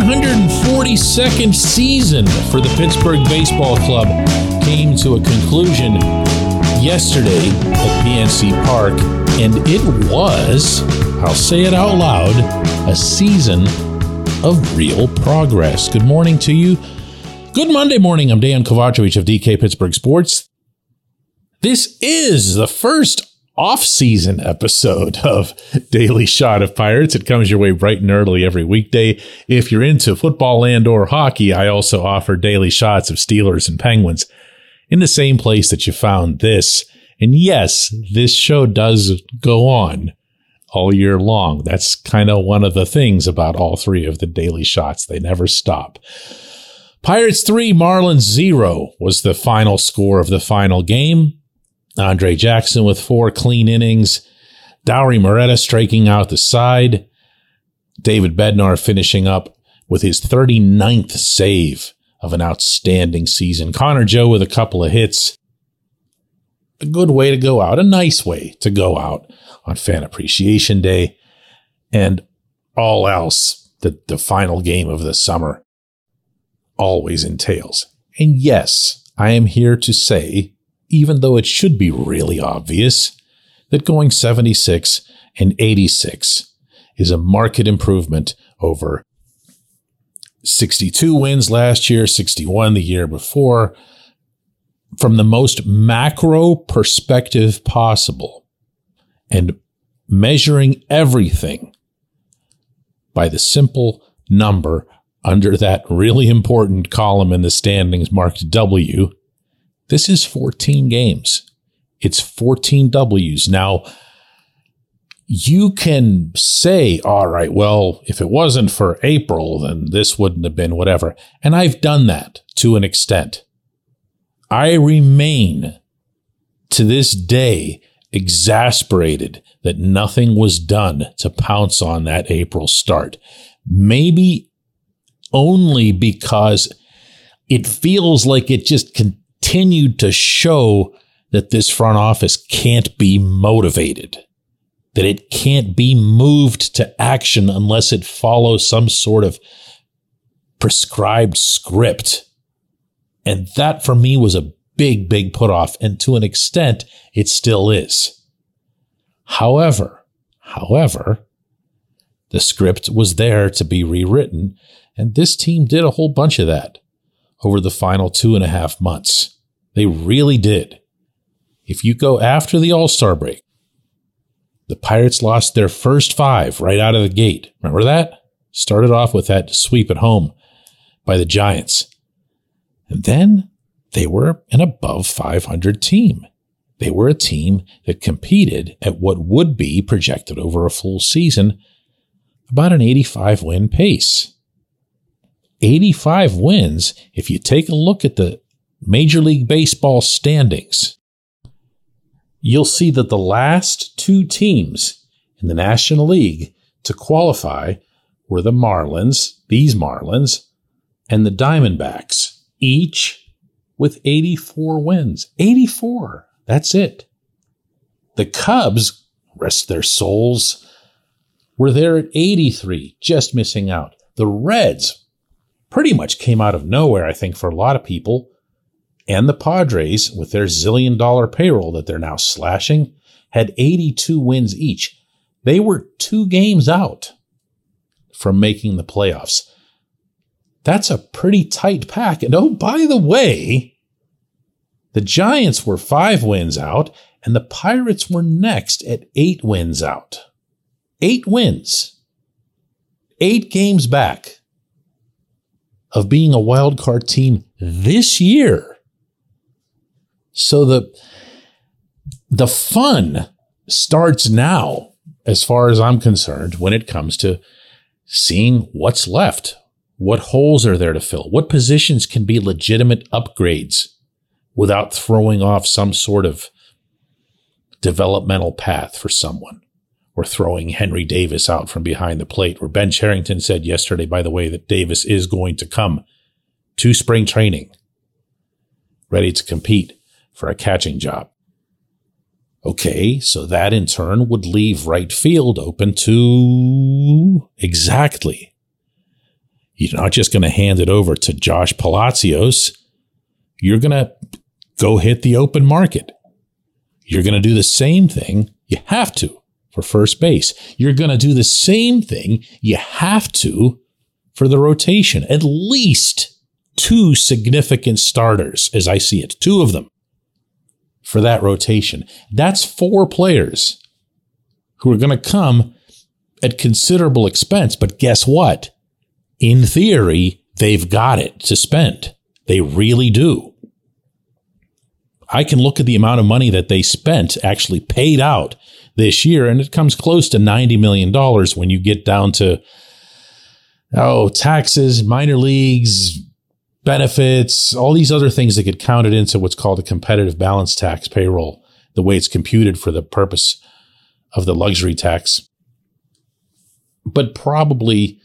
142nd season for the Pittsburgh Baseball Club came to a conclusion yesterday at PNC Park, and it was, I'll say it out loud, a season of real progress. Good morning to you. Good Monday morning. I'm Dejan Kovacevic of DK Pittsburgh Sports. This is the first off-season episode of Daily Shot of Pirates. It comes your way bright and early every weekday. If you're into football and or hockey, I also offer daily shots of Steelers and Penguins in the same place that you found this. And yes, this show does go on all year long. That's kind of one of the things about all three of the daily shots. They never stop. Pirates 3, Marlins 0 was the final score of the final game. Andre Jackson with four clean innings. Dauri Moreta striking out the side. David Bednar finishing up with his 39th save of an outstanding season. Connor Joe with a couple of hits. A good way to go out, a nice way to go out on Fan Appreciation Day. And all else that the final game of the summer always entails. And yes, I am here to say even though it should be really obvious that going 76 and 86 is a market improvement over 62 wins last year, 61 the year before. From the most macro perspective possible and measuring everything by the simple number under that really important column in the standings marked W, this is 14 games. It's 14 W's. Now, you can say, all right, well, if it wasn't for April, then this wouldn't have been whatever. And I've done that to an extent. I remain to this day exasperated that nothing was done to pounce on that April start. Maybe only because it feels like it just can continued to show that this front office can't be motivated, that it can't be moved to action unless it follows some sort of prescribed script. And that for me was a big, big put off. And to an extent, it still is. However, however, the script was there to be rewritten. And this team did a whole bunch of that over the final two and a half months. They really did. If you go after the All Star break, the Pirates lost their first five right out of the gate. Remember that? Started off with that sweep at home by the Giants. And then they were an above 500 team. They were a team that competed at what would be projected over a full season about an 85 win pace. 85 wins, if you take a look at the Major League Baseball standings, you'll see that the last two teams in the National League to qualify were the Marlins, these Marlins, and the Diamondbacks, each with 84 wins. 84. That's it. The Cubs, rest their souls, were there at 83, just missing out. The Reds, pretty much came out of nowhere, I think, for a lot of people. And the Padres, with their zillion dollar payroll that they're now slashing, had 82 wins each. They were two games out from making the playoffs. That's a pretty tight pack. And oh, by the way, the Giants were five wins out, and the Pirates were next at eight wins out. Eight wins. Eight games back of being a wild card team this year. So the the fun starts now as far as I'm concerned when it comes to seeing what's left. What holes are there to fill? What positions can be legitimate upgrades without throwing off some sort of developmental path for someone? Or throwing Henry Davis out from behind the plate, where Ben Cherington said yesterday, by the way, that Davis is going to come to spring training ready to compete for a catching job. Okay, so that in turn would leave right field open to exactly. You're not just going to hand it over to Josh Palacios. You're going to go hit the open market. You're going to do the same thing. You have to for first base. You're going to do the same thing. You have to for the rotation. At least two significant starters, as I see it, two of them for that rotation. That's four players who are going to come at considerable expense. But guess what? In theory, they've got it to spend. They really do. I can look at the amount of money that they spent actually paid out this year, and it comes close to $90 million when you get down to, oh, taxes, minor leagues, benefits, all these other things that get counted into what's called a competitive balance tax payroll, the way it's computed for the purpose of the luxury tax. But probably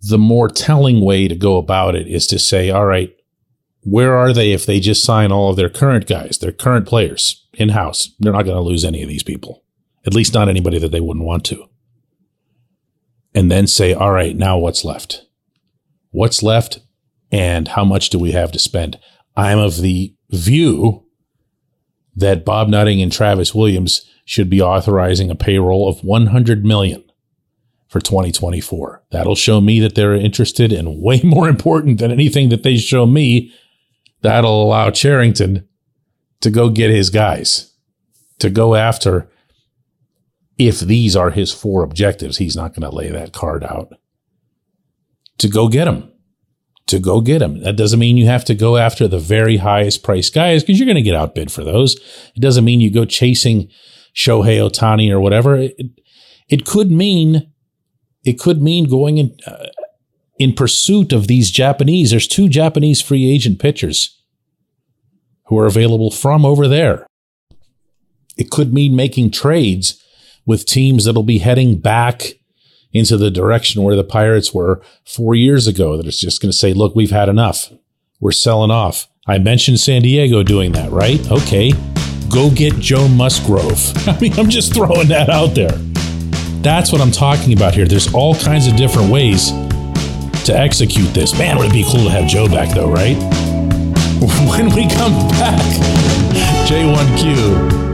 the more telling way to go about it is to say, all right, where are they if they just sign all of their current guys, their current players in house? They're not going to lose any of these people, at least not anybody that they wouldn't want to. And then say, all right, now what's left? What's left? And how much do we have to spend? I'm of the view that Bob Nutting and Travis Williams should be authorizing a payroll of 100 million for 2024. That'll show me that they're interested and way more important than anything that they show me. That'll allow Cherington to go get his guys, to go after if these are his four objectives. He's not going to lay that card out to go get them to go get him. That doesn't mean you have to go after the very highest priced guys because you're going to get outbid for those. It doesn't mean you go chasing Shohei Ohtani or whatever. It, it could mean it could mean going in uh, in pursuit of these Japanese. There's two Japanese free agent pitchers who are available from over there. It could mean making trades with teams that'll be heading back into the direction where the Pirates were four years ago, that it's just going to say, look, we've had enough. We're selling off. I mentioned San Diego doing that, right? Okay. Go get Joe Musgrove. I mean, I'm just throwing that out there. That's what I'm talking about here. There's all kinds of different ways to execute this. Man, would it be cool to have Joe back, though, right? When we come back, J1Q.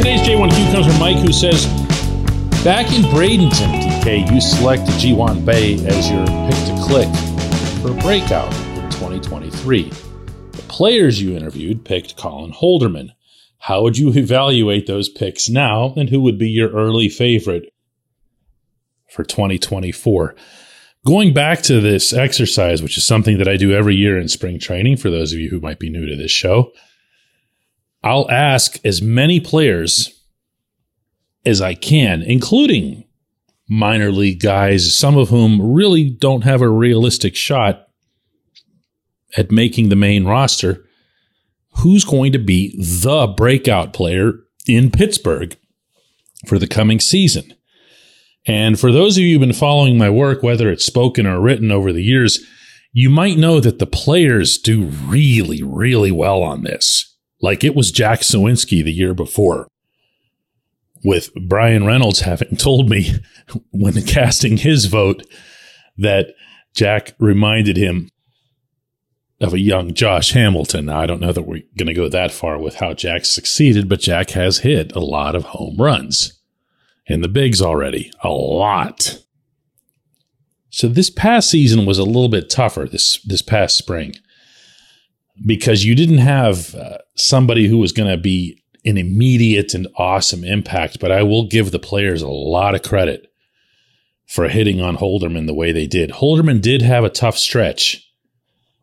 J1Q comes from Mike, who says, Back in Bradenton, DK, you selected Ji-hwan Bae as your pick to click for a breakout in 2023. The players you interviewed picked Colin Holderman. How would you evaluate those picks now, and who would be your early favorite for 2024? Going back to this exercise, which is something that I do every year in spring training for those of you who might be new to this show, I'll ask as many players as I can, including minor league guys, some of whom really don't have a realistic shot at making the main roster. Who's going to be the breakout player in Pittsburgh for the coming season? And for those of you who've been following my work, whether it's spoken or written over the years, you might know that the players do really, really well on this. Like it was Jack Suwinski the year before, with Bryan Reynolds having told me when casting his vote that Jack reminded him of a young Josh Hamilton. Now, I don't know that we're going to go that far with how Jack succeeded, but Jack has hit a lot of home runs in the bigs already. A lot. So this past season was a little bit tougher this this past spring because you didn't have uh, somebody who was going to be an immediate and awesome impact, but I will give the players a lot of credit for hitting on Holderman the way they did. Holderman did have a tough stretch,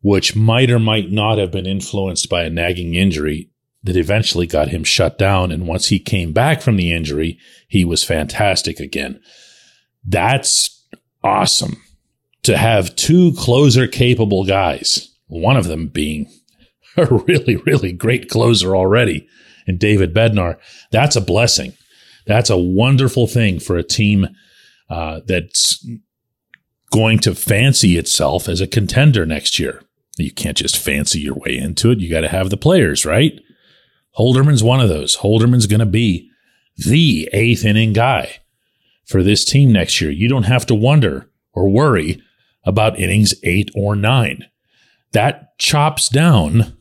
which might or might not have been influenced by a nagging injury that eventually got him shut down. And once he came back from the injury, he was fantastic again. That's awesome to have two closer capable guys, one of them being a really, really great closer already in David Bednar. That's a blessing. That's a wonderful thing for a team uh, that's going to fancy itself as a contender next year. You can't just fancy your way into it. You got to have the players, right? Holderman's one of those. Holderman's going to be the eighth inning guy for this team next year. You don't have to wonder or worry about innings eight or nine. That chops down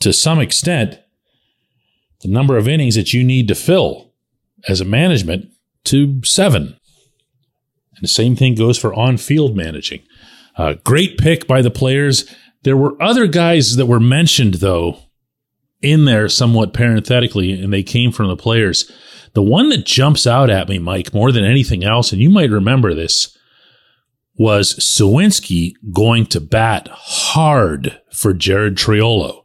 to some extent the number of innings that you need to fill as a management to seven. And the same thing goes for on field managing. Uh, great pick by the players. There were other guys that were mentioned, though, in there somewhat parenthetically, and they came from the players. The one that jumps out at me, Mike, more than anything else, and you might remember this, was Suwinski going to bat hard for Jared Triolo.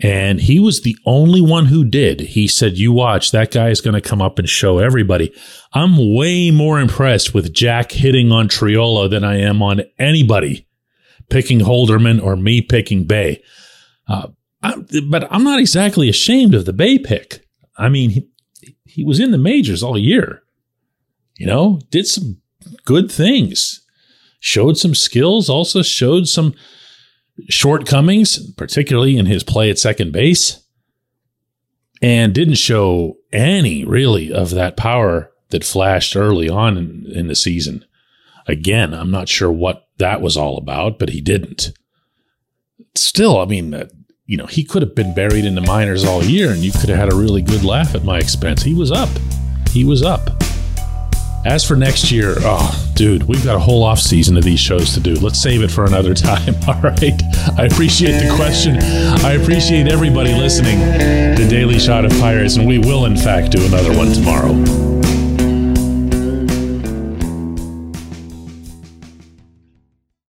And he was the only one who did. He said, You watch, that guy is going to come up and show everybody. I'm way more impressed with Jack hitting on Triolo than I am on anybody picking Holderman or me picking Bae. Uh, I, but I'm not exactly ashamed of the Bae pick. I mean, he, he was in the majors all year, you know, did some good things, showed some skills, also showed some shortcomings, particularly in his play at second base, and didn't show any really of that power that flashed early on in, in the season. Again, I'm not sure what that was all about, but he didn't. Still, I mean, uh, you know, he could have been buried in the minors all year and you could have had a really good laugh at my expense. He was up. He was up. As for next year, oh, dude, we've got a whole off season of these shows to do. Let's save it for another time. All right. I appreciate the question. I appreciate everybody listening to Daily Shot of Pirates, and we will, in fact, do another one tomorrow.